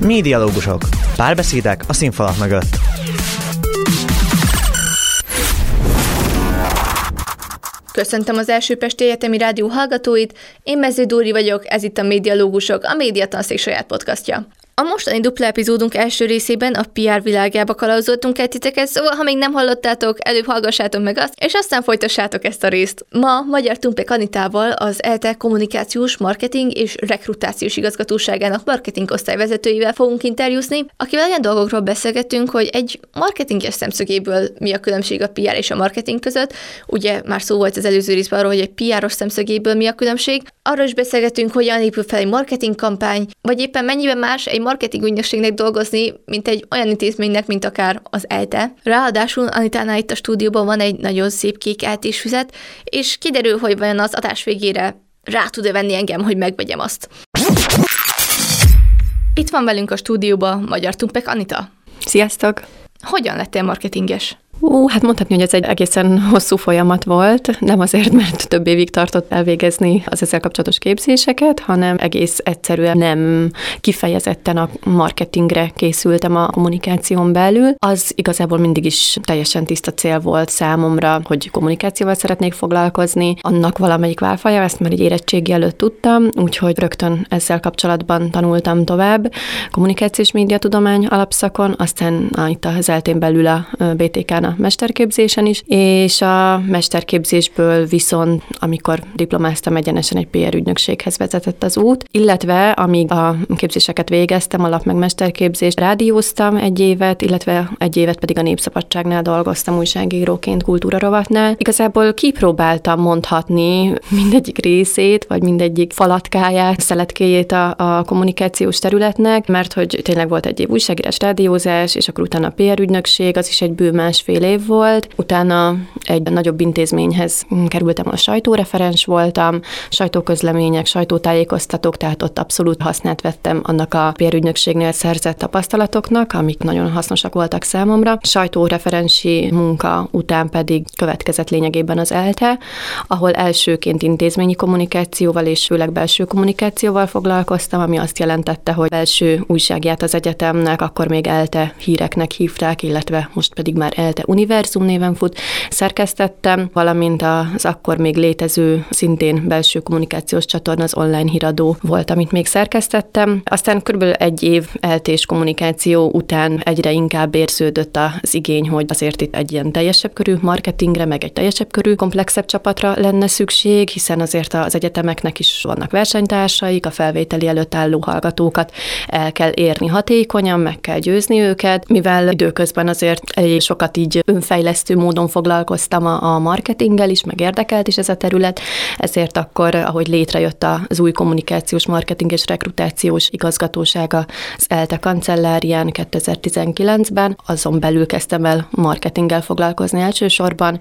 Médialógusok. Párbeszédek a színfalak mögött. Köszöntöm az első Pesti Egyetemi Rádió hallgatóit, én Mező Dóri vagyok, ez itt a Médialógusok, a Médiatanszék saját podcastja. A mostani dupla epizódunk első részében a PR világába kalauzoltunk el titeket, szóval ha még nem hallottátok, előbb hallgassátok meg azt, és aztán folytassátok ezt a részt. Ma Magyar Tumpek Anitával, az ELTE kommunikációs, marketing és rekrutációs igazgatóságának marketing osztályvezetőivel fogunk interjúzni, akivel olyan dolgokról beszélgetünk, hogy egy marketinges szemszögéből mi a különbség a PR és a marketing között. Ugye már szó volt az előző részben arról, hogy egy PR-os szemszögéből mi a különbség. Arról is beszélgetünk, hogyan épül fel egy marketing kampány, vagy éppen mennyiben más egy marketing ügynökségnek dolgozni, mint egy olyan intézménynek, mint akár az ELTE. Ráadásul Anitánál itt a stúdióban van egy nagyon szép kék eltés füzet, és kiderül, hogy vajon az adás végére rá tud-e venni engem, hogy megvegyem azt. Itt van velünk a stúdióban Magyar Tumpek Anita. Sziasztok! Hogyan lettél marketinges? Ú, hát mondhatni, hogy ez egy egészen hosszú folyamat volt, nem azért, mert több évig tartott elvégezni az ezzel kapcsolatos képzéseket, hanem egész egyszerűen nem kifejezetten a marketingre készültem a kommunikáción belül. Az igazából mindig is teljesen tiszta cél volt számomra, hogy kommunikációval szeretnék foglalkozni. Annak valamelyik válfaja, ezt már egy érettségi előtt tudtam, úgyhogy rögtön ezzel kapcsolatban tanultam tovább. Kommunikációs médiatudomány alapszakon, aztán itt az eltén belül a BTK-n a mesterképzésen is, és a mesterképzésből viszont, amikor diplomáztam, egyenesen egy PR ügynökséghez vezetett az út, illetve amíg a képzéseket végeztem, alap meg mesterképzést, rádióztam egy évet, illetve egy évet pedig a Népszabadságnál dolgoztam újságíróként kultúra rovatnál. Igazából kipróbáltam mondhatni mindegyik részét, vagy mindegyik falatkáját, szeletkéjét a, a kommunikációs területnek, mert hogy tényleg volt egy év újságírás, rádiózás, és akkor utána a PR ügynökség, az is egy bő másfél fél év volt, utána egy nagyobb intézményhez kerültem, a sajtóreferens voltam, sajtóközlemények, sajtótájékoztatók, tehát ott abszolút hasznát vettem annak a bérügynökségnél szerzett tapasztalatoknak, amik nagyon hasznosak voltak számomra. Sajtóreferensi munka után pedig következett lényegében az ELTE, ahol elsőként intézményi kommunikációval és főleg belső kommunikációval foglalkoztam, ami azt jelentette, hogy belső újságját az egyetemnek akkor még ELTE híreknek hívták, illetve most pedig már ELTE Univerzum néven fut, szerkesztettem, valamint az akkor még létező szintén belső kommunikációs csatorna, az online híradó volt, amit még szerkesztettem. Aztán körülbelül egy év eltés kommunikáció után egyre inkább érződött az igény, hogy azért itt egy ilyen teljesebb körű marketingre, meg egy teljesebb körű, komplexebb csapatra lenne szükség, hiszen azért az egyetemeknek is vannak versenytársaik, a felvételi előtt álló hallgatókat el kell érni hatékonyan, meg kell győzni őket, mivel időközben azért elég sokat így önfejlesztő módon foglalkoztam a, a marketinggel is, meg érdekelt is ez a terület, ezért akkor, ahogy létrejött az új kommunikációs marketing és rekrutációs igazgatósága az ELTE kancellárián 2019-ben, azon belül kezdtem el marketinggel foglalkozni elsősorban,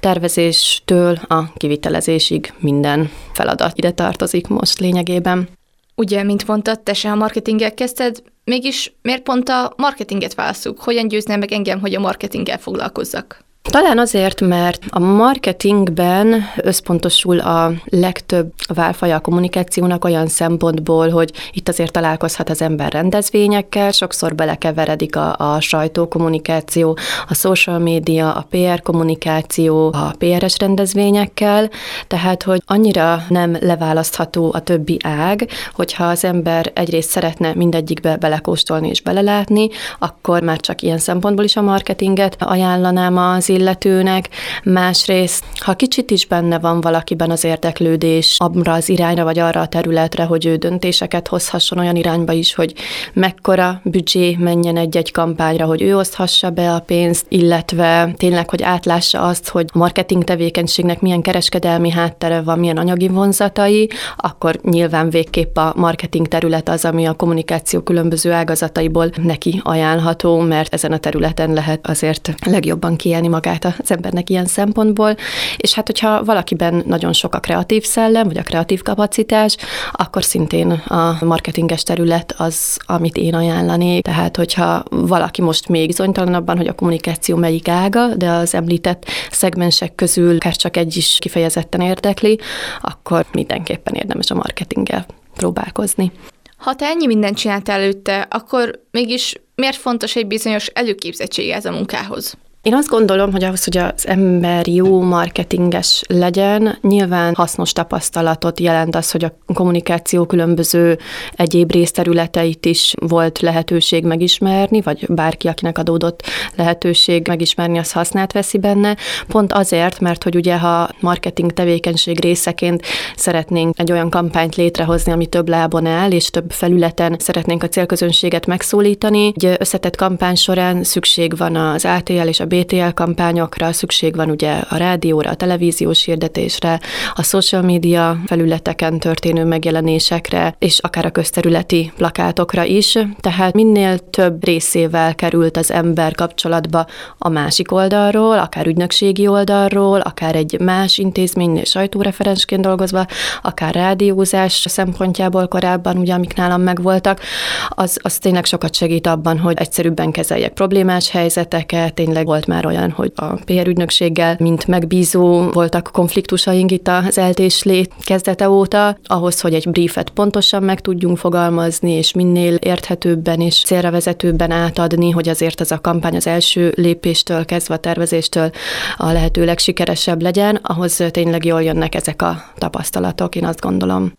tervezéstől a kivitelezésig minden feladat ide tartozik most lényegében. Ugye, mint mondtad, te se a marketinggel kezdted, Mégis miért pont a marketinget válaszuk? Hogyan győzne meg engem, hogy a marketinggel foglalkozzak? Talán azért, mert a marketingben összpontosul a legtöbb válfaja a kommunikációnak olyan szempontból, hogy itt azért találkozhat az ember rendezvényekkel, sokszor belekeveredik a, a sajtókommunikáció, a social média, a PR kommunikáció, a PRS rendezvényekkel, tehát hogy annyira nem leválasztható a többi ág, hogyha az ember egyrészt szeretne mindegyikbe belekóstolni és belelátni, akkor már csak ilyen szempontból is a marketinget ajánlanám az illetőnek, másrészt, ha kicsit is benne van valakiben az érdeklődés abra az irányra, vagy arra a területre, hogy ő döntéseket hozhasson olyan irányba is, hogy mekkora büdzsé menjen egy-egy kampányra, hogy ő oszthassa be a pénzt, illetve tényleg, hogy átlássa azt, hogy a marketing tevékenységnek milyen kereskedelmi háttere van, milyen anyagi vonzatai, akkor nyilván végképp a marketing terület az, ami a kommunikáció különböző ágazataiból neki ajánlható, mert ezen a területen lehet azért legjobban kiélni magát magát az embernek ilyen szempontból, és hát hogyha valakiben nagyon sok a kreatív szellem, vagy a kreatív kapacitás, akkor szintén a marketinges terület az, amit én ajánlanék. Tehát, hogyha valaki most még bizonytalan abban, hogy a kommunikáció melyik ága, de az említett szegmensek közül akár csak egy is kifejezetten érdekli, akkor mindenképpen érdemes a marketinggel próbálkozni. Ha te ennyi mindent csináltál előtte, akkor mégis miért fontos egy bizonyos előképzettség ez a munkához? Én azt gondolom, hogy ahhoz, hogy az ember jó marketinges legyen, nyilván hasznos tapasztalatot jelent az, hogy a kommunikáció különböző egyéb részterületeit is volt lehetőség megismerni, vagy bárki, akinek adódott lehetőség megismerni, az hasznát veszi benne. Pont azért, mert hogy ugye, ha marketing tevékenység részeként szeretnénk egy olyan kampányt létrehozni, ami több lábon áll, és több felületen szeretnénk a célközönséget megszólítani, egy összetett kampány során szükség van az ATL és a BTL kampányokra, szükség van ugye a rádióra, a televíziós hirdetésre, a social media felületeken történő megjelenésekre, és akár a közterületi plakátokra is. Tehát minél több részével került az ember kapcsolatba a másik oldalról, akár ügynökségi oldalról, akár egy más intézménynél sajtóreferensként dolgozva, akár rádiózás szempontjából korábban, ugye, amik nálam megvoltak, az, az tényleg sokat segít abban, hogy egyszerűbben kezeljek problémás helyzeteket, tényleg volt már olyan, hogy a PR ügynökséggel, mint megbízó voltak konfliktusaink itt az eltés lét kezdete óta, ahhoz, hogy egy briefet pontosan meg tudjunk fogalmazni, és minél érthetőbben és célra vezetőbben átadni, hogy azért ez a kampány az első lépéstől kezdve a tervezéstől a lehető legsikeresebb legyen, ahhoz tényleg jól jönnek ezek a tapasztalatok, én azt gondolom.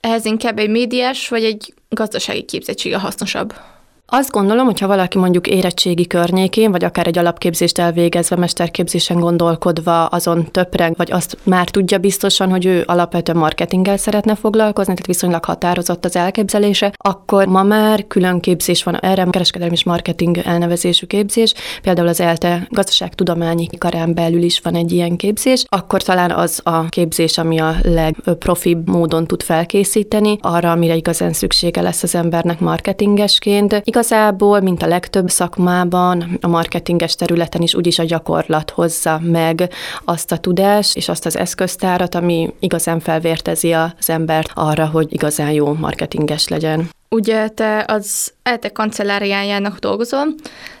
Ehhez inkább egy médiás vagy egy gazdasági képzettség a hasznosabb? Azt gondolom, hogy ha valaki mondjuk érettségi környékén, vagy akár egy alapképzést elvégezve, mesterképzésen gondolkodva azon töpreg, vagy azt már tudja biztosan, hogy ő alapvetően marketinggel szeretne foglalkozni, tehát viszonylag határozott az elképzelése, akkor ma már külön képzés van erre, kereskedelmi és marketing elnevezésű képzés, például az ELTE gazdaságtudományi karán belül is van egy ilyen képzés, akkor talán az a képzés, ami a legprofibb módon tud felkészíteni arra, amire igazán szüksége lesz az embernek marketingesként Igazából, mint a legtöbb szakmában, a marketinges területen is úgyis a gyakorlat hozza meg azt a tudást és azt az eszköztárat, ami igazán felvértezi az embert arra, hogy igazán jó marketinges legyen. Ugye te az ELTE kancelláriájának dolgozol.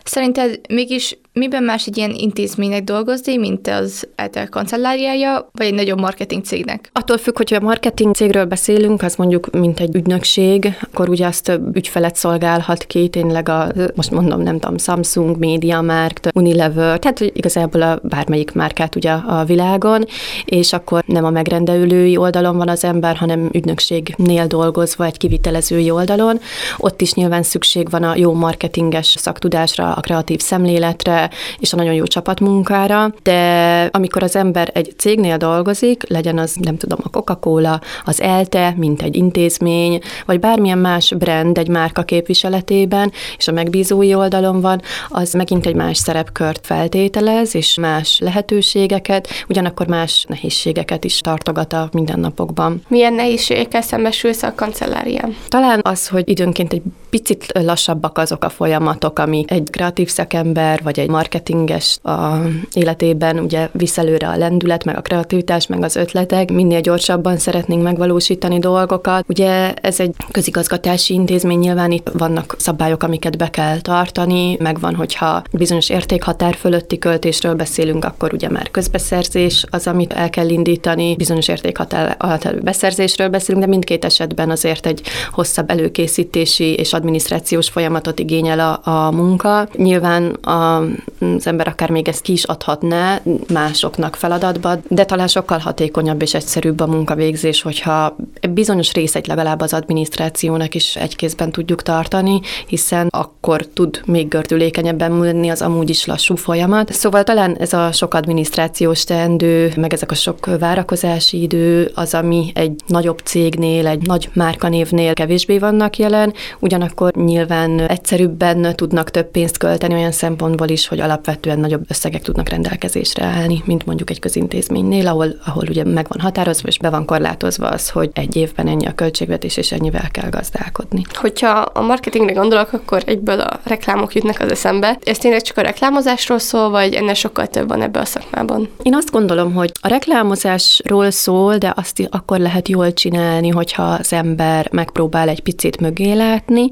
Szerinted mégis miben más egy ilyen intézménynek dolgozni, mint az ELTE kancelláriája, vagy egy nagyobb marketing cégnek? Attól függ, hogy a marketing cégről beszélünk, az mondjuk mint egy ügynökség, akkor ugye azt több ügyfelet szolgálhat ki, tényleg a, most mondom, nem tudom, Samsung, MediaMarkt, Unilever, tehát igazából a bármelyik márkát ugye a világon, és akkor nem a megrendelői oldalon van az ember, hanem ügynökségnél dolgozva egy kivitelezői oldalon. Ott is nyilván szükség van a jó marketinges szaktudásra, a kreatív szemléletre és a nagyon jó csapatmunkára, de amikor az ember egy cégnél dolgozik, legyen az, nem tudom, a Coca-Cola, az ELTE, mint egy intézmény, vagy bármilyen más brand egy márka képviseletében, és a megbízói oldalon van, az megint egy más szerepkört feltételez, és más lehetőségeket, ugyanakkor más nehézségeket is tartogat a mindennapokban. Milyen nehézségekkel szembesülsz a kancellárián? Talán az, hogy időnként egy picit lassabbak azok a folyamatok, ami egy kreatív szakember vagy egy marketinges a életében ugye visz előre a lendület, meg a kreativitás, meg az ötletek, minél gyorsabban szeretnénk megvalósítani dolgokat. Ugye ez egy közigazgatási intézmény, nyilván itt vannak szabályok, amiket be kell tartani, megvan, hogyha bizonyos értékhatár fölötti költésről beszélünk, akkor ugye már közbeszerzés az, amit el kell indítani, bizonyos értékhatár beszerzésről beszélünk, de mindkét esetben azért egy hosszabb előkészítési és adminisztrációs folyamatot igényel a, a munka. Nyilván a, az ember akár még ezt ki is adhatná másoknak feladatba, de talán sokkal hatékonyabb és egyszerűbb a munkavégzés, hogyha bizonyos részeit legalább az adminisztrációnak is egy kézben tudjuk tartani, hiszen akkor tud még gördülékenyebben működni az amúgy is lassú folyamat. Szóval talán ez a sok adminisztrációs teendő, meg ezek a sok várakozási idő az, ami egy nagyobb cégnél, egy nagy márkanévnél kevésbé vannak jelen, ugyanakkor nyilván egyszerűbben tudnak több pénzt költeni olyan szempontból is, hogy alapvetően nagyobb összegek tudnak rendelkezésre állni, mint mondjuk egy közintézménynél, ahol, ahol ugye meg van határozva, és be van korlátozva az, hogy egy évben ennyi a költségvetés, és ennyivel kell gazdálkodni. Hogyha a marketingre gondolok, akkor egyből a reklámok jutnak az eszembe. Ez tényleg csak a reklámozásról szól, vagy ennek sokkal több van ebbe a szakmában? Én azt gondolom, hogy a reklámozásról szól, de azt akkor lehet jól csinálni, hogyha az ember megpróbál egy picit mögé látni,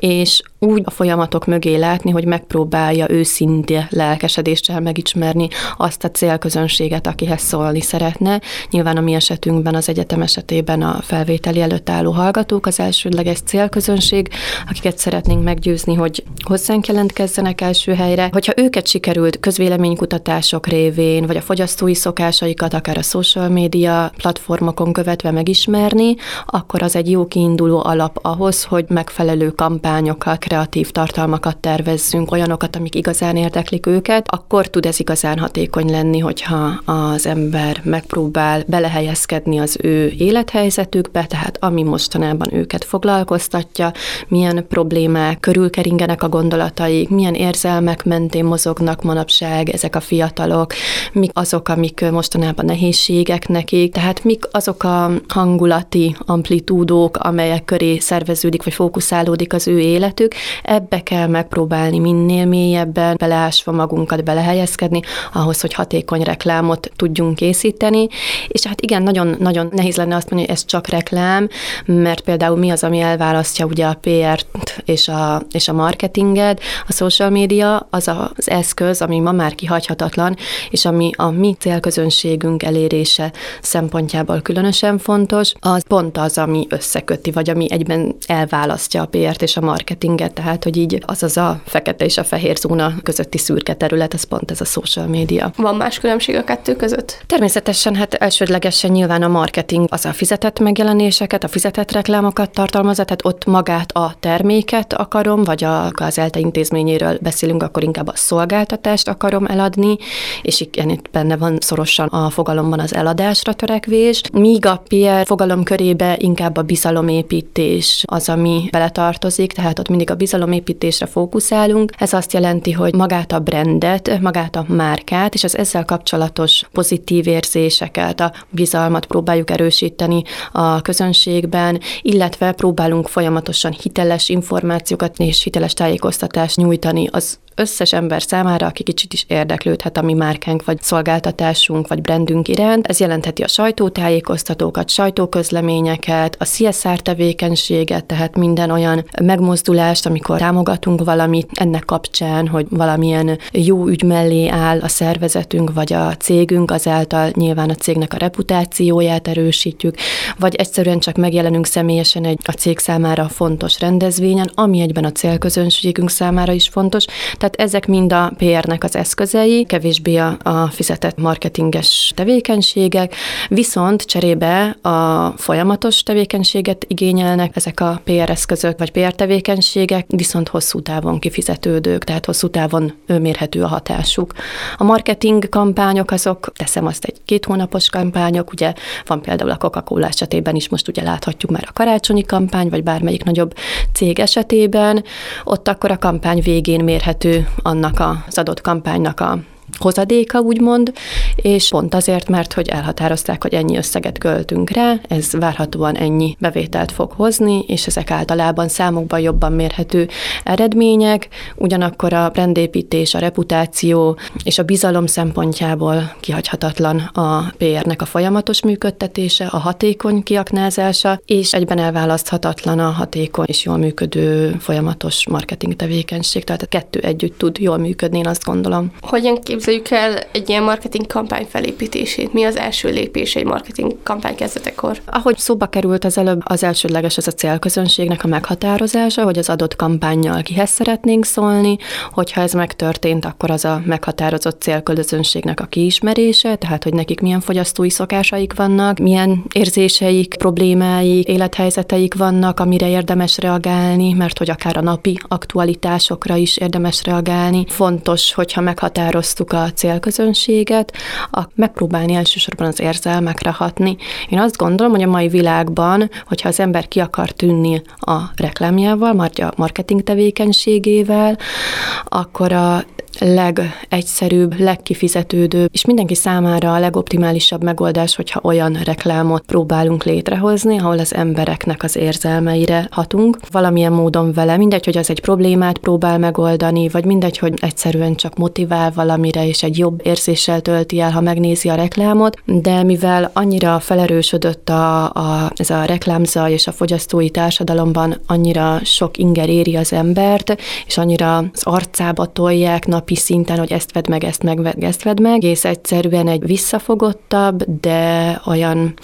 és úgy a folyamatok mögé látni, hogy megpróbálja őszinte lelkesedéssel megismerni azt a célközönséget, akihez szólni szeretne. Nyilván a mi esetünkben, az egyetem esetében a felvételi előtt álló hallgatók az elsődleges célközönség, akiket szeretnénk meggyőzni, hogy hozzánk jelentkezzenek első helyre. Hogyha őket sikerült közvéleménykutatások révén, vagy a fogyasztói szokásaikat, akár a social média platformokon követve megismerni, akkor az egy jó kiinduló alap ahhoz, hogy megfelelő kampányokkal, kreatív tartalmakat tervezzünk, olyanokat, amik igazán érdeklik őket, akkor tud ez igazán hatékony lenni, hogyha az ember megpróbál belehelyezkedni az ő élethelyzetükbe, tehát ami mostanában őket foglalkoztatja, milyen problémák körülkeringenek a gondolataik, milyen érzelmek mentén mozognak manapság ezek a fiatalok, mik azok, amik mostanában nehézségek nekik, tehát mik azok a hangulati amplitúdók, amelyek köré szerveződik vagy fókuszálódik az ő életük, ebbe kell megpróbálni minél mélyebben beleásva magunkat belehelyezkedni, ahhoz, hogy hatékony reklámot tudjunk készíteni, és hát igen, nagyon-nagyon nehéz lenne azt mondani, hogy ez csak reklám, mert például mi az, ami elválasztja ugye a PR-t és a, és a marketinget, a social media az az eszköz, ami ma már kihagyhatatlan, és ami a mi célközönségünk elérése szempontjából különösen fontos, az pont az, ami összeköti, vagy ami egyben elválasztja a PR-t és a marketinget, tehát hogy így az az a fekete és a fehér zóna közötti szürke terület, ez pont ez a social media. Van más különbség a kettő között? Természetesen, hát elsődlegesen nyilván a marketing az a fizetett megjelenéseket, a fizetett reklámokat tartalmazza, tehát ott magát a terméket akarom, vagy a, az ELTE intézményéről beszélünk, akkor inkább a szolgáltatást akarom eladni, és itt benne van szorosan a fogalomban az eladásra törekvés, míg a PR fogalom körébe inkább a bizalomépítés az, ami beletartozik, tehát ott mindig a bizalomépítésre fókuszálunk. Ez azt jelenti, hogy magát a brandet, magát a márkát, és az ezzel kapcsolatos pozitív érzéseket, a bizalmat próbáljuk erősíteni a közönségben, illetve próbálunk folyamatosan hiteles információkat és hiteles tájékoztatást nyújtani az összes ember számára, aki kicsit is érdeklődhet a mi márkánk, vagy szolgáltatásunk, vagy brandünk iránt. Ez jelentheti a sajtótájékoztatókat, sajtóközleményeket, a CSR tevékenységet, tehát minden olyan megmozdulást, amikor támogatunk valamit ennek kapcsán, hogy valamilyen jó ügy mellé áll a szervezetünk, vagy a cégünk, azáltal nyilván a cégnek a reputációját erősítjük, vagy egyszerűen csak megjelenünk személyesen egy a cég számára fontos rendezvényen, ami egyben a célközönségünk számára is fontos. Tehát tehát ezek mind a PR-nek az eszközei, kevésbé a, a fizetett marketinges tevékenységek, viszont cserébe a folyamatos tevékenységet igényelnek ezek a PR eszközök vagy PR tevékenységek, viszont hosszú távon kifizetődők, tehát hosszú távon mérhető a hatásuk. A marketing kampányok azok, teszem azt egy két hónapos kampányok, ugye van például a Coca-Cola esetében is most ugye láthatjuk már a karácsonyi kampány, vagy bármelyik nagyobb cég esetében, ott akkor a kampány végén mérhető annak az adott kampánynak a hozadéka, úgymond, és pont azért, mert hogy elhatározták, hogy ennyi összeget költünk rá, ez várhatóan ennyi bevételt fog hozni, és ezek általában számokban jobban mérhető eredmények, ugyanakkor a brandépítés, a reputáció és a bizalom szempontjából kihagyhatatlan a PR-nek a folyamatos működtetése, a hatékony kiaknázása, és egyben elválaszthatatlan a hatékony és jól működő folyamatos marketing tevékenység, tehát a kettő együtt tud jól működni, én azt gondolom. Hogyan képzeljük el egy ilyen marketing kampány felépítését? Mi az első lépés egy marketing kampány kezdetekor? Ahogy szóba került az előbb, az elsődleges az a célközönségnek a meghatározása, hogy az adott kampányjal kihez szeretnénk szólni, hogyha ez megtörtént, akkor az a meghatározott célközönségnek a kiismerése, tehát hogy nekik milyen fogyasztói szokásaik vannak, milyen érzéseik, problémáik, élethelyzeteik vannak, amire érdemes reagálni, mert hogy akár a napi aktualitásokra is érdemes reagálni. Fontos, hogyha meghatároztuk megtaláltuk a célközönséget, a, megpróbálni elsősorban az érzelmekre hatni. Én azt gondolom, hogy a mai világban, hogyha az ember ki akar tűnni a reklámjával, a marketing tevékenységével, akkor a legegyszerűbb, legkifizetődőbb, és mindenki számára a legoptimálisabb megoldás, hogyha olyan reklámot próbálunk létrehozni, ahol az embereknek az érzelmeire hatunk, valamilyen módon vele, mindegy, hogy az egy problémát próbál megoldani, vagy mindegy, hogy egyszerűen csak motivál valamire, és egy jobb érzéssel tölti el, ha megnézi a reklámot, de mivel annyira felerősödött a, a, ez a reklámzaj és a fogyasztói társadalomban annyira sok inger éri az embert, és annyira az arcába tolják napi szinten, hogy ezt vedd meg, ezt meg, ezt vedd meg, és egyszerűen egy visszafogottabb, de olyan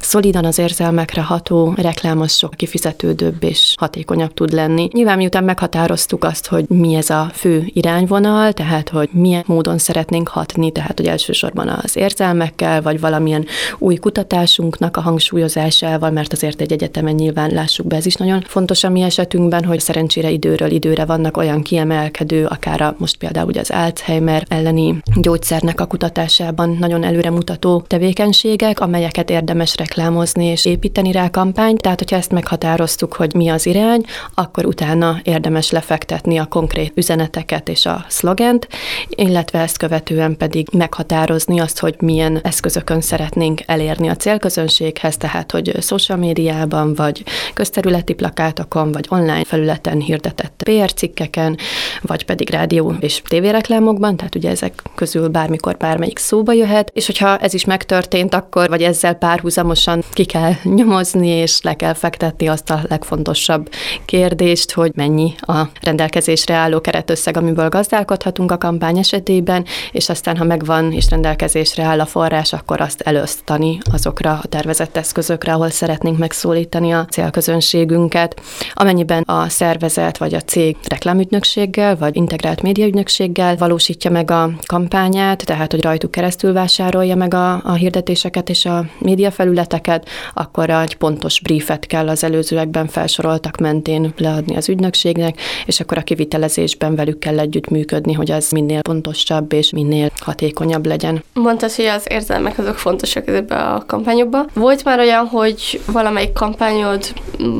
szolidan az érzelmekre ható reklám az sok kifizetődőbb és hatékonyabb tud lenni. Nyilván miután meghatároztuk azt, hogy mi ez a fő irányvonal, tehát hogy milyen módon szeretnénk hatni, tehát hogy elsősorban az érzelmekkel, vagy valamilyen új kutatásunknak a hangsúlyozásával, mert azért egy egyetemen nyilván lássuk be, ez is nagyon fontos a mi esetünkben, hogy szerencsére időről időre vannak olyan kiemelkedő, akár a, most például ugye az Alzheimer elleni gyógyszernek a kutatásában nagyon előremutató tevékenységek, amelyeket érdemes reklámozni és építeni rá kampányt. Tehát, hogyha ezt meghatároztuk, hogy mi az irány, akkor utána érdemes lefektetni a konkrét üzeneteket és a szlogent, illetve ezt követően pedig meghatározni azt, hogy milyen eszközökön szeretnénk elérni a célközönséghez, tehát hogy social médiában, vagy közterületi plakátokon, vagy online felületen hirdetett PR cikkeken, vagy pedig rádió és tévéreklámokban, tehát ugye ezek közül bármikor bármelyik szóba jöhet, és hogyha ez is megtörtént, akkor vagy ezzel párhuzamosan ki kell nyomozni, és le kell fektetni azt a legfontosabb kérdést, hogy mennyi a rendelkezésre álló keretösszeg, amiből gazdálkodhatunk a kampány esetében, és aztán, ha megvan és rendelkezésre áll a forrás, akkor azt elősztani azokra a tervezett eszközökre, ahol szeretnénk megszólítani a célközönségünket. Amennyiben a szervezet vagy a cég reklámügynökséggel vagy integrált médiaügynökséggel valósítja meg a kampányát, tehát hogy rajtuk keresztül vásárolja meg a, a hirdetéseket és a médiafelületeket, akkor egy pontos briefet kell az előzőekben felsoroltak mentén leadni az ügynökségnek, és akkor a kivitelezésben velük kell együtt működni, hogy az minél pontosabb és minél hatékonyabb legyen. Mondtad, hogy az érzelmek azok fontosak ebbe a kampányokba. Volt már olyan, hogy valamelyik kampányod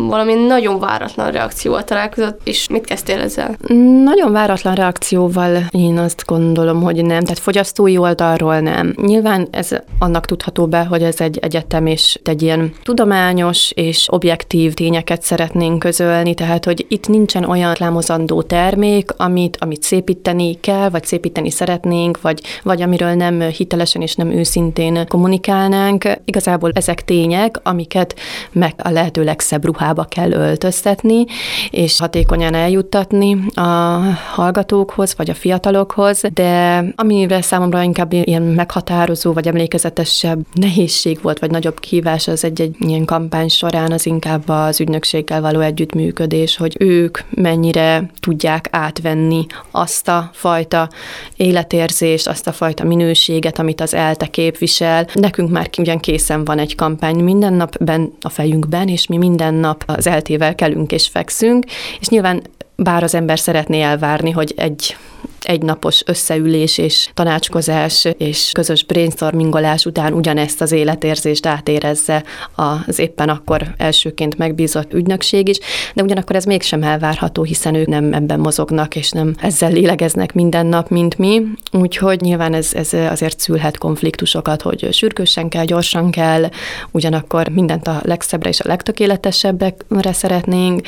valami nagyon váratlan reakcióval találkozott, és mit kezdtél ezzel? Nagyon váratlan reakcióval én azt gondolom, hogy nem, tehát fogyasztói oldalról nem. Nyilván ez annak tudható be, hogy ez egy egyetem és egy ilyen tudományos és objektív tényeket szeretnénk közölni, tehát hogy itt nincsen olyan reklámozandó termék, amit, amit szépíteni kell, vagy szépíteni szeretnénk, vagy, vagy amiről nem hitelesen és nem őszintén kommunikálnánk. Igazából ezek tények, amiket meg a lehető legszebb ruhába kell öltöztetni, és hatékonyan eljuttatni a hallgatókhoz, vagy a fiatalokhoz, de amivel számomra inkább ilyen meghatározó, vagy emlékezetesebb nehézség volt, vagy nagyobb kihívás az egy-egy ilyen kampány során, az inkább az ügynökséggel való együttműködés, hogy ők mennyire tudják átvenni azt a fajta életérzést, azt a fajta minőséget, amit az ELTE képvisel. Nekünk már ugyan készen van egy kampány minden nap ben a fejünkben, és mi minden nap az eltével kelünk és fekszünk, és nyilván bár az ember szeretné elvárni, hogy egy egynapos összeülés és tanácskozás és közös brainstormingolás után ugyanezt az életérzést átérezze az éppen akkor elsőként megbízott ügynökség is, de ugyanakkor ez mégsem elvárható, hiszen ők nem ebben mozognak, és nem ezzel lélegeznek minden nap, mint mi. Úgyhogy nyilván ez, ez azért szülhet konfliktusokat, hogy sürgősen kell, gyorsan kell, ugyanakkor mindent a legszebbre és a legtökéletesebbekre szeretnénk.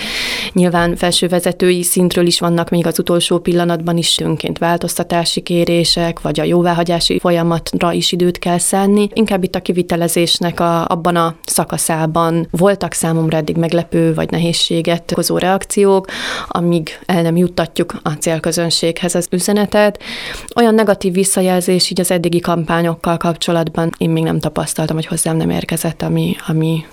Nyilván felsővezetői szintről is vannak még az utolsó pillanatban is időnként változtatási kérések, vagy a jóváhagyási folyamatra is időt kell szenni. Inkább itt a kivitelezésnek a, abban a szakaszában voltak számomra eddig meglepő vagy nehézséget okozó reakciók, amíg el nem juttatjuk a célközönséghez az üzenetet. Olyan negatív visszajelzés így az eddigi kampányokkal kapcsolatban én még nem tapasztaltam, hogy hozzám nem érkezett, ami, ami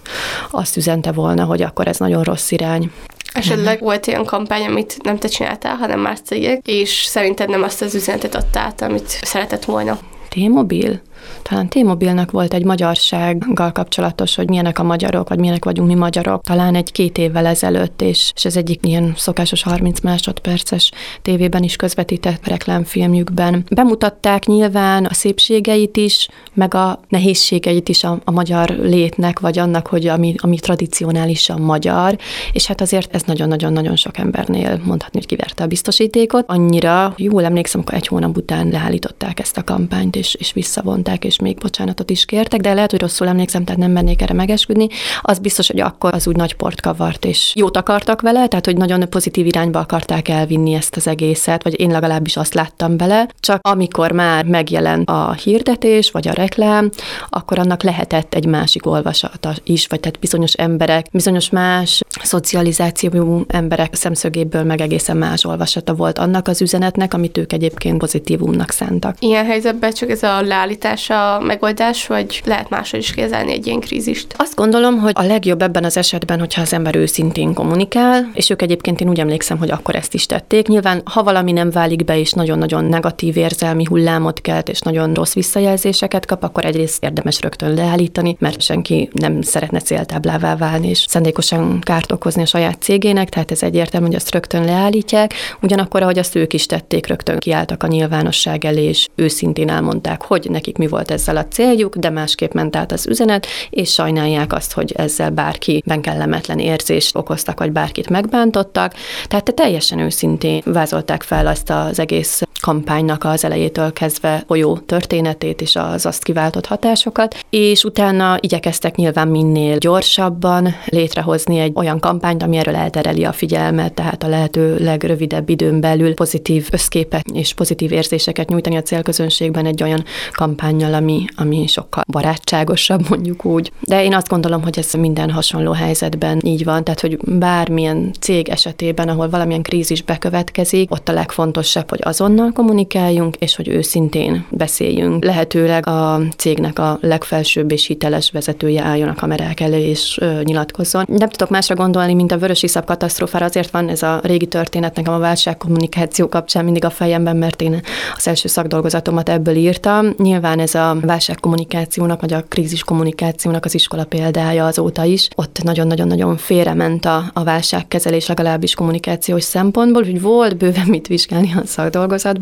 azt üzente volna, hogy akkor ez nagyon rossz irány. Esetleg volt olyan kampány, amit nem te csináltál, hanem más cégek, és szerinted nem azt az üzenetet adta át, amit szeretett volna? T-mobil? Talán T-Mobilnak volt egy magyarsággal kapcsolatos, hogy milyenek a magyarok, vagy milyenek vagyunk mi magyarok, talán egy-két évvel ezelőtt, és, és ez egyik ilyen szokásos 30 másodperces tévében is közvetített reklámfilmjükben. Bemutatták nyilván a szépségeit is, meg a nehézségeit is a, a magyar létnek, vagy annak, hogy ami, ami tradicionálisan magyar, és hát azért ez nagyon-nagyon-nagyon sok embernél mondhatni, hogy kiverte a biztosítékot. Annyira, jól emlékszem, akkor egy hónap után leállították ezt a kampányt, és, és visszavonták, és még bocsánatot is kértek, de lehet, hogy rosszul emlékszem, tehát nem mennék erre megesküdni. Az biztos, hogy akkor az úgy nagy port kavart, és jót akartak vele, tehát hogy nagyon pozitív irányba akarták elvinni ezt az egészet, vagy én legalábbis azt láttam bele. Csak amikor már megjelent a hirdetés, vagy a reklám, akkor annak lehetett egy másik olvasata is, vagy tehát bizonyos emberek, bizonyos más szocializációjú emberek szemszögéből meg egészen más olvasata volt annak az üzenetnek, amit ők egyébként pozitívumnak szántak. Ilyen helyzetben csak ez a leállítás a megoldás, vagy lehet máshogy is kezelni egy ilyen krízist? Azt gondolom, hogy a legjobb ebben az esetben, hogyha az ember őszintén kommunikál, és ők egyébként én úgy emlékszem, hogy akkor ezt is tették. Nyilván, ha valami nem válik be, és nagyon-nagyon negatív érzelmi hullámot kelt, és nagyon rossz visszajelzéseket kap, akkor egyrészt érdemes rögtön leállítani, mert senki nem szeretne céltáblává válni, és szándékosan kárt okozni a saját cégének, tehát ez egyértelmű, hogy azt rögtön leállítják. Ugyanakkor, ahogy azt ők is tették, rögtön kiálltak a nyilvánosság elé, és őszintén elmondták, hogy nekik mi volt ezzel a céljuk, de másképp ment át az üzenet, és sajnálják azt, hogy ezzel bárkiben kellemetlen érzés okoztak, vagy bárkit megbántottak. Tehát te teljesen őszintén vázolták fel azt az egész kampánynak az elejétől kezdve folyó történetét és az azt kiváltott hatásokat, és utána igyekeztek nyilván minél gyorsabban létrehozni egy olyan kampányt, ami erről eltereli a figyelmet, tehát a lehető legrövidebb időn belül pozitív összképet és pozitív érzéseket nyújtani a célközönségben egy olyan kampányjal, ami, ami sokkal barátságosabb, mondjuk úgy. De én azt gondolom, hogy ez minden hasonló helyzetben így van, tehát hogy bármilyen cég esetében, ahol valamilyen krízis bekövetkezik, ott a legfontosabb, hogy azonnal kommunikáljunk, és hogy őszintén beszéljünk. Lehetőleg a cégnek a legfelsőbb és hiteles vezetője álljon a kamerák elő és ö, nyilatkozzon. Nem tudok másra gondolni, mint a vörös iszap katasztrófára, azért van ez a régi történet nekem a válságkommunikáció kapcsán mindig a fejemben, mert én az első szakdolgozatomat ebből írtam. Nyilván ez a válságkommunikációnak, vagy a krízis kommunikációnak az iskola példája azóta is. Ott nagyon-nagyon-nagyon félrement a, a válságkezelés, legalábbis kommunikációs szempontból, hogy volt bőven mit vizsgálni a szakdolgozatban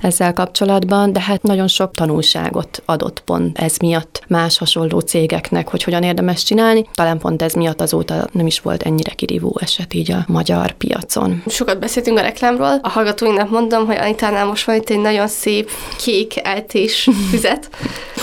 ezzel kapcsolatban, de hát nagyon sok tanulságot adott pont ez miatt más hasonló cégeknek, hogy hogyan érdemes csinálni. Talán pont ez miatt azóta nem is volt ennyire kirívó eset így a magyar piacon. Sokat beszéltünk a reklámról. A hallgatóinknak mondom, hogy Anitánál most van itt egy nagyon szép kék eltés füzet.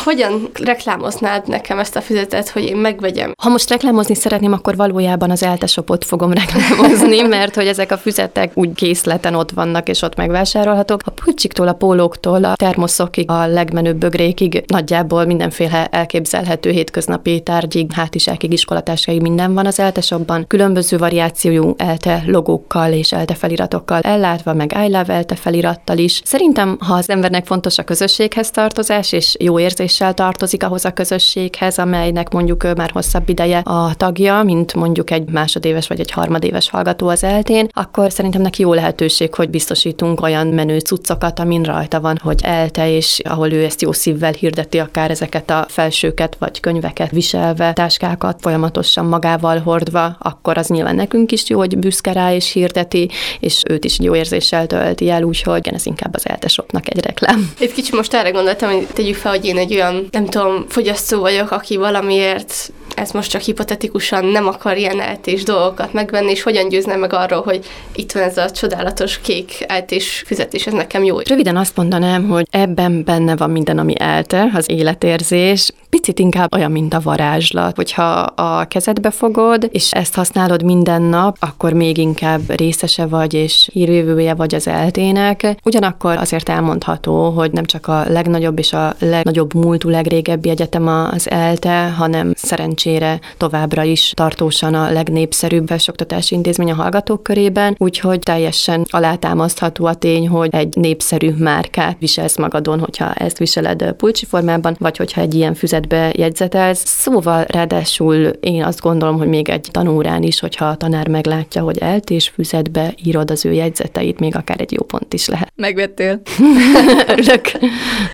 Hogyan reklámoznád nekem ezt a füzetet, hogy én megvegyem? Ha most reklámozni szeretném, akkor valójában az eltesopot fogom reklámozni, mert hogy ezek a füzetek úgy készleten ott vannak, és ott megvásárolhatók. A pulcsiktól, a pólóktól, a termoszokig, a legmenőbb bögrékig, nagyjából mindenféle elképzelhető hétköznapi tárgyig, hátizsákig, iskolatáskáig minden van az eltesopban. Különböző variációjú elte logókkal és elte feliratokkal ellátva, meg I love elte felirattal is. Szerintem, ha az embernek fontos a közösséghez tartozás, és jó érzéssel tartozik ahhoz a közösséghez, amelynek mondjuk már hosszabb ideje a tagja, mint mondjuk egy másodéves vagy egy harmadéves hallgató az eltén, akkor szerintem neki jó lehetőség, hogy biztosítunk olyan menő cuccokat, amin rajta van, hogy elte, és ahol ő ezt jó szívvel hirdeti, akár ezeket a felsőket vagy könyveket viselve, táskákat folyamatosan magával hordva, akkor az nyilván nekünk is jó, hogy büszke rá és hirdeti, és őt is jó érzéssel tölti el, úgyhogy ez inkább az eltesopnak egy reklám. Egy kicsit most erre gondoltam, hogy tegyük fel, hogy én egy olyan, nem tudom, fogyasztó vagyok, aki valamiért ez most csak hipotetikusan nem akar ilyen eltés dolgokat megvenni, és hogyan győzne meg arról, hogy itt van ez a csodálatos kék eltés fizetés, ez nekem jó. Röviden azt mondanám, hogy ebben benne van minden, ami elte, az életérzés, picit inkább olyan, mint a varázslat. Hogyha a kezedbe fogod, és ezt használod minden nap, akkor még inkább részese vagy, és hírvévője vagy az eltének. Ugyanakkor azért elmondható, hogy nem csak a legnagyobb és a legnagyobb múltú, legrégebbi egyetem az ELTE, hanem szerencsére továbbra is tartósan a legnépszerűbb felsőoktatási intézmény a hallgatók körében, úgyhogy teljesen alátámasztható a tény, hogy egy népszerű márkát viselsz magadon, hogyha ezt viseled pulcsi formában, vagy hogyha egy ilyen füzetbe közben jegyzetelsz. Szóval ráadásul én azt gondolom, hogy még egy tanórán is, hogyha a tanár meglátja, hogy eltésfüzetbe írod az ő jegyzeteit, még akár egy jó pont is lehet. Megvettél. Örülök.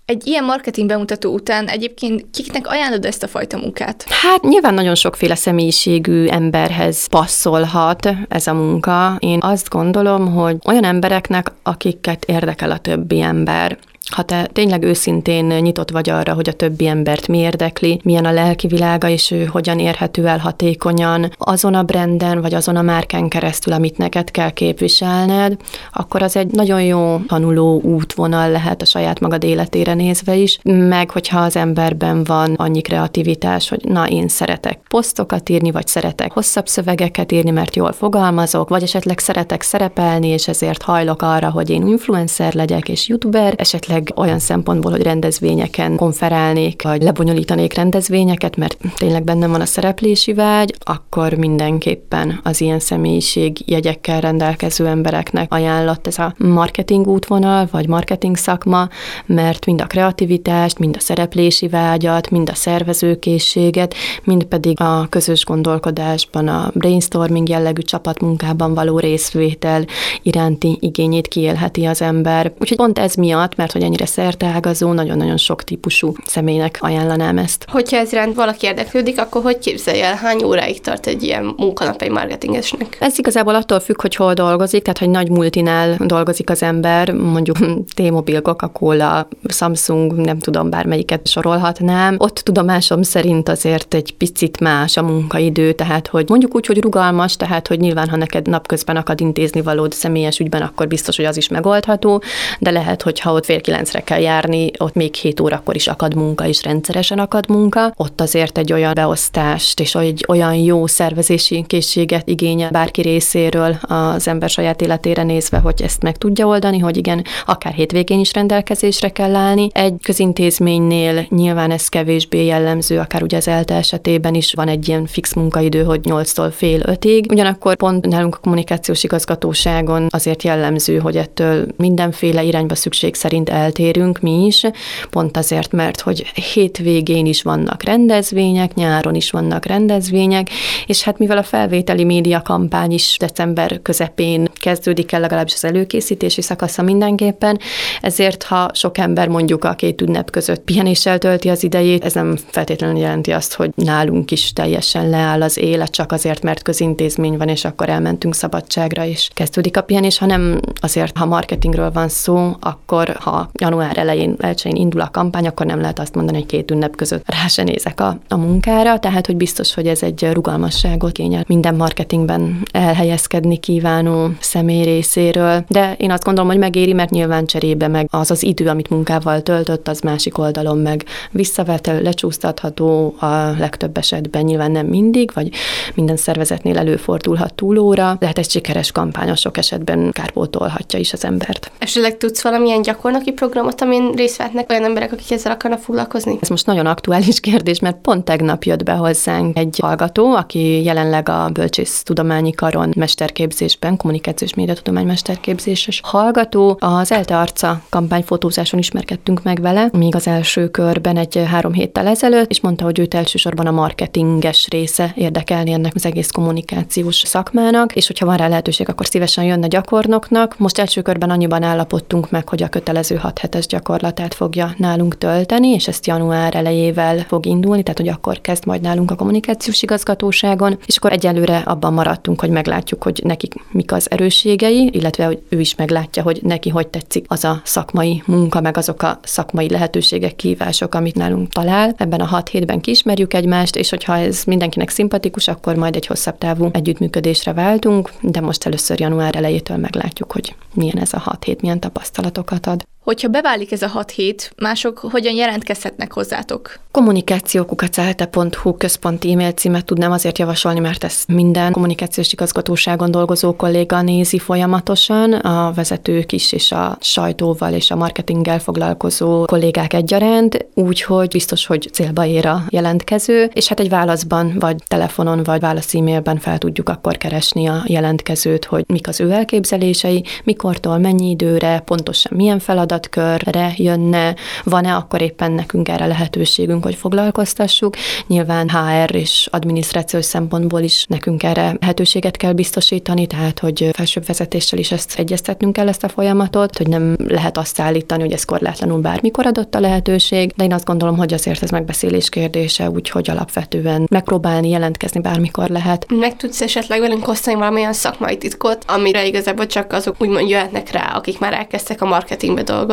Egy ilyen marketing bemutató után egyébként kiknek ajánlod ezt a fajta munkát? Hát nyilván nagyon sokféle személyiségű emberhez passzolhat ez a munka. Én azt gondolom, hogy olyan embereknek, akiket érdekel a többi ember, ha te tényleg őszintén nyitott vagy arra, hogy a többi embert mi érdekli, milyen a lelki világa, és ő hogyan érhető el hatékonyan azon a brenden, vagy azon a márkán keresztül, amit neked kell képviselned, akkor az egy nagyon jó tanuló útvonal lehet a saját magad életére nézve is, meg hogyha az emberben van annyi kreativitás, hogy na, én szeretek posztokat írni, vagy szeretek hosszabb szövegeket írni, mert jól fogalmazok, vagy esetleg szeretek szerepelni, és ezért hajlok arra, hogy én influencer legyek, és youtuber, esetleg esetleg olyan szempontból, hogy rendezvényeken konferálnék, vagy lebonyolítanék rendezvényeket, mert tényleg bennem van a szereplési vágy, akkor mindenképpen az ilyen személyiség jegyekkel rendelkező embereknek ajánlott ez a marketing útvonal, vagy marketing szakma, mert mind a kreativitást, mind a szereplési vágyat, mind a szervezőkészséget, mind pedig a közös gondolkodásban, a brainstorming jellegű csapatmunkában való részvétel iránti igényét kiélheti az ember. Úgyhogy pont ez miatt, mert hogy ennyire szerteágazó, nagyon-nagyon sok típusú személynek ajánlanám ezt. Hogyha ez iránt valaki érdeklődik, akkor hogy képzelje el, hány óráig tart egy ilyen munkanap egy marketingesnek? Ez igazából attól függ, hogy hol dolgozik, tehát hogy nagy multinál dolgozik az ember, mondjuk T-Mobile, Coca-Cola, Samsung, nem tudom, bármelyiket sorolhatnám. Ott tudomásom szerint azért egy picit más a munkaidő, tehát hogy mondjuk úgy, hogy rugalmas, tehát hogy nyilván, ha neked napközben akad intézni valód személyes ügyben, akkor biztos, hogy az is megoldható, de lehet, hogy ha ott fél kilencre kell járni, ott még 7 órakor is akad munka, és rendszeresen akad munka. Ott azért egy olyan beosztást és egy olyan jó szervezési készséget igényel bárki részéről az ember saját életére nézve, hogy ezt meg tudja oldani, hogy igen, akár hétvégén is rendelkezésre kell állni. Egy közintézménynél nyilván ez kevésbé jellemző, akár ugye az ELTE esetében is van egy ilyen fix munkaidő, hogy 8-tól fél 5-ig. Ugyanakkor pont nálunk a kommunikációs igazgatóságon azért jellemző, hogy ettől mindenféle irányba szükség szerint eltérünk mi is, pont azért, mert hogy hétvégén is vannak rendezvények, nyáron is vannak rendezvények, és hát mivel a felvételi média kampány is december közepén kezdődik el legalábbis az előkészítési szakasza mindenképpen, ezért ha sok ember mondjuk a két ünnep között pihenéssel tölti az idejét, ez nem feltétlenül jelenti azt, hogy nálunk is teljesen leáll az élet, csak azért, mert közintézmény van, és akkor elmentünk szabadságra, és kezdődik a pihenés, hanem azért, ha marketingről van szó, akkor ha január elején, elsőjén indul a kampány, akkor nem lehet azt mondani, hogy két ünnep között rá se nézek a, a munkára, tehát hogy biztos, hogy ez egy rugalmasságot kényel minden marketingben elhelyezkedni kívánó személy részéről, de én azt gondolom, hogy megéri, mert nyilván cserébe meg az az idő, amit munkával töltött, az másik oldalon meg visszavető, lecsúsztatható a legtöbb esetben, nyilván nem mindig, vagy minden szervezetnél előfordulhat túlóra, de hát egy sikeres kampány sok esetben kárpótolhatja is az embert. Esetleg tudsz valamilyen gyakornoki programot, amin részt vehetnek olyan emberek, akik ezzel akarnak foglalkozni? Ez most nagyon aktuális kérdés, mert pont tegnap jött be hozzánk egy hallgató, aki jelenleg a Bölcsész Tudományi Karon mesterképzésben, kommunikációs médiatudomány mesterképzéses hallgató. Az ELTE arca kampányfotózáson ismerkedtünk meg vele, még az első körben egy három héttel ezelőtt, és mondta, hogy őt elsősorban a marketinges része érdekelni ennek az egész kommunikációs szakmának, és hogyha van rá lehetőség, akkor szívesen jönne gyakornoknak. Most első körben annyiban állapodtunk meg, hogy a kötelező 6 hetes gyakorlatát fogja nálunk tölteni, és ezt január elejével fog indulni, tehát hogy akkor kezd majd nálunk a kommunikációs igazgatóságon, és akkor egyelőre abban maradtunk, hogy meglátjuk, hogy nekik mik az erősségei, illetve hogy ő is meglátja, hogy neki hogy tetszik az a szakmai munka, meg azok a szakmai lehetőségek, kívások, amit nálunk talál. Ebben a hat hétben kiismerjük egymást, és hogyha ez mindenkinek szimpatikus, akkor majd egy hosszabb távú együttműködésre váltunk, de most először január elejétől meglátjuk, hogy milyen ez a hat hét, milyen tapasztalatokat ad. Hogyha beválik ez a hat hét, mások hogyan jelentkezhetnek hozzátok? Kommunikációkukacálte.hu központi e-mail címet tudnám azért javasolni, mert ezt minden kommunikációs igazgatóságon dolgozó kolléga nézi folyamatosan, a vezetők is, és a sajtóval és a marketinggel foglalkozó kollégák egyaránt, úgyhogy biztos, hogy célba ér a jelentkező, és hát egy válaszban, vagy telefonon, vagy válasz e-mailben fel tudjuk akkor keresni a jelentkezőt, hogy mik az ő elképzelései, mikortól, mennyi időre, pontosan milyen feladat, feladatkörre jönne, van-e, akkor éppen nekünk erre lehetőségünk, hogy foglalkoztassuk. Nyilván HR és adminisztrációs szempontból is nekünk erre lehetőséget kell biztosítani, tehát hogy felsőbb vezetéssel is ezt egyeztetnünk kell ezt a folyamatot, hogy nem lehet azt állítani, hogy ez korlátlanul bármikor adott a lehetőség, de én azt gondolom, hogy azért ez megbeszélés kérdése, úgyhogy alapvetően megpróbálni jelentkezni bármikor lehet. Meg tudsz esetleg velünk osztani valamilyen szakmai titkot, amire igazából csak azok úgymond jöhetnek rá, akik már elkezdtek a marketingbe dolgozni?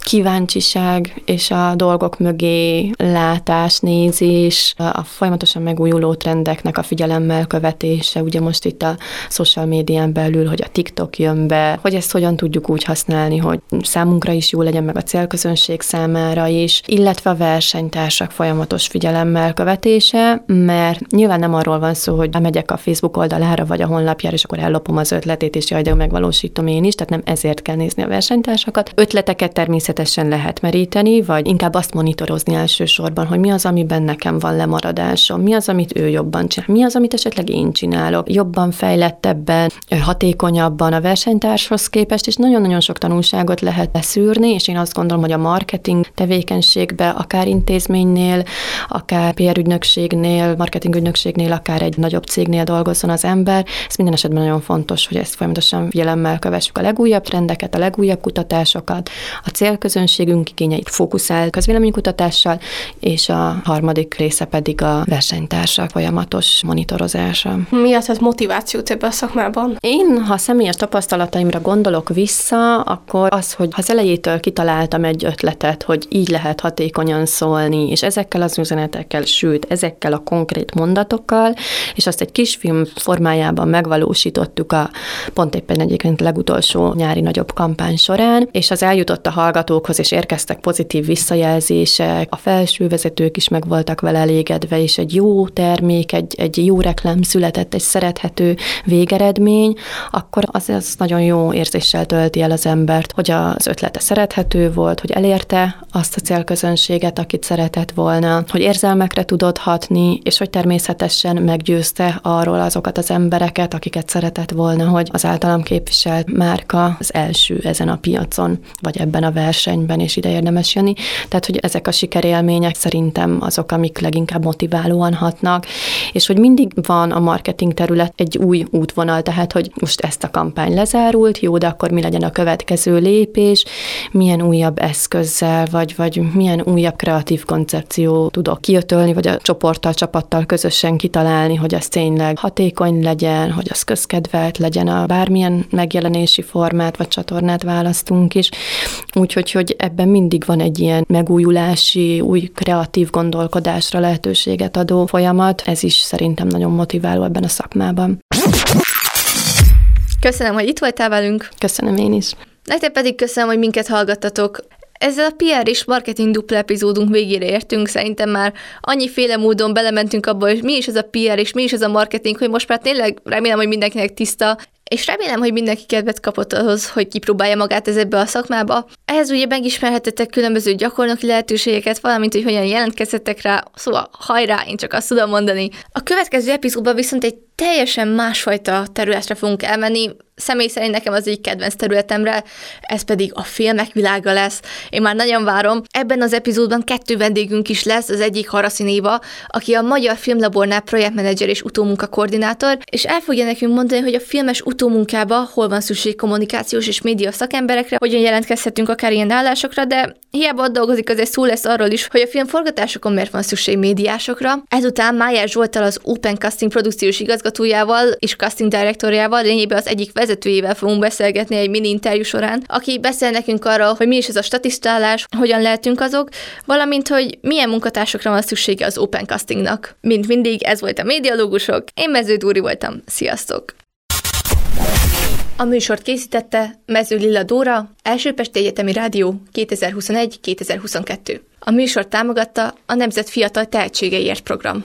Kíváncsiság és a dolgok mögé látás, nézés, a folyamatosan megújuló trendeknek a figyelemmel követése, ugye most itt a social médián belül, hogy a TikTok jön be, hogy ezt hogyan tudjuk úgy használni, hogy számunkra is jó legyen, meg a célközönség számára is, illetve a versenytársak folyamatos figyelemmel követése, mert nyilván nem arról van szó, hogy megyek a Facebook oldalára vagy a honlapjára, és akkor ellopom az ötletét, és jaj, de megvalósítom én is, tehát nem ezért kell nézni a versenytársakat. Ötleteket természetesen lehet meríteni, vagy inkább azt monitorozni elsősorban, hogy mi az, amiben nekem van lemaradásom, mi az, amit ő jobban csinál, mi az, amit esetleg én csinálok, jobban fejlettebben, hatékonyabban a versenytárshoz képest, és nagyon-nagyon sok tanulságot lehet beszűrni, és én azt gondolom, hogy a marketing tevékenységbe, akár intézménynél, akár PR ügynökségnél, marketing ügynökségnél, akár egy nagyobb cégnél dolgozzon az ember, ez minden esetben nagyon fontos, hogy ezt folyamatosan figyelemmel kövessük a legújabb trendeket, a legújabb kutatásokat, a célközönségünk igényeit fókuszál közvéleménykutatással, és a harmadik része pedig a versenytársak folyamatos monitorozása. Mi az az motivációt ebben a szakmában? Én, ha személyes tapasztalataimra gondolok vissza, akkor az, hogy az elejétől kitaláltam egy ötletet, hogy így lehet hatékonyan szólni, és ezekkel az üzenetekkel, sőt, ezekkel a konkrét mondatokkal, és azt egy kisfilm formájában megvalósítottuk a pont éppen egyébként legutolsó nyári nagyobb kampány során, és az eljutott a hallgatókhoz, és érkeztek pozitív visszajelzések, a felső vezetők is meg voltak vele elégedve, és egy jó termék, egy, egy jó reklám született, egy szerethető végeredmény, akkor az, az nagyon jó érzéssel tölti el az embert, hogy az ötlete szerethető volt, hogy elérte azt a célközönséget, akit szeretett volna, hogy érzelmekre tudott hatni, és hogy természetesen meggyőzte arról azokat az embereket, akiket szeretett volna, hogy az általam képviselt márka az első ezen a piacon, vagy ebben a versenyben, és ide érdemes jönni. Tehát, hogy ezek a sikerélmények szerintem azok, amik leginkább motiválóan hatnak, és hogy mindig van a marketing terület egy új útvonal, tehát, hogy most ezt a kampány lezárult, jó, de akkor mi legyen a következő lépés, milyen újabb eszközzel, vagy, vagy milyen újabb kreatív koncepció tudok kiötölni, vagy a csoporttal, csapattal közösen kitalálni, hogy ez tényleg hatékony legyen, hogy az közkedvelt legyen a bármilyen megjelenési formát vagy csatornát választunk is. Úgyhogy hogy ebben mindig van egy ilyen megújulási, új kreatív gondolkodásra lehetőséget adó folyamat. Ez is szerintem nagyon motiváló ebben a szakmában. Köszönöm, hogy itt voltál velünk. Köszönöm én is. Nektek pedig köszönöm, hogy minket hallgattatok. Ezzel a PR és marketing dupla epizódunk végére értünk, szerintem már annyiféle módon belementünk abba, hogy mi is ez a PR és mi is ez a marketing, hogy most már tényleg remélem, hogy mindenkinek tiszta, és remélem, hogy mindenki kedvet kapott ahhoz, hogy kipróbálja magát ez ebbe a szakmába. Ehhez ugye megismerhetettek különböző gyakornoki lehetőségeket, valamint, hogy hogyan jelentkezhettek rá, szóval hajrá, én csak azt tudom mondani. A következő epizódban viszont egy teljesen másfajta területre fogunk elmenni, személy szerint nekem az egy kedvenc területemre, ez pedig a filmek világa lesz. Én már nagyon várom. Ebben az epizódban kettő vendégünk is lesz, az egyik Haraszi Néva, aki a Magyar Filmlabornál projektmenedzser és utómunkakoordinátor, és el fogja nekünk mondani, hogy a filmes utómunkába hol van szükség kommunikációs és média szakemberekre, hogyan jelentkezhetünk akár ilyen állásokra, de hiába ott dolgozik, azért szó lesz arról is, hogy a film forgatásokon miért van szükség médiásokra. Ezután Májás Zsoltal az Open Casting produkciós igazgatójával és casting direktorjával lényében az egyik vezetőjével fogunk beszélgetni egy mini interjú során, aki beszél nekünk arról, hogy mi is ez a statisztálás, hogyan lehetünk azok, valamint, hogy milyen munkatársakra van szüksége az Open Castingnak. Mint mindig, ez volt a Médialógusok, én Mező Dúri voltam, sziasztok! A műsort készítette Mező Lilla Dóra, Elsőpesti Egyetemi Rádió 2021-2022. A műsort támogatta a Nemzet Fiatal Tehetségeiért program.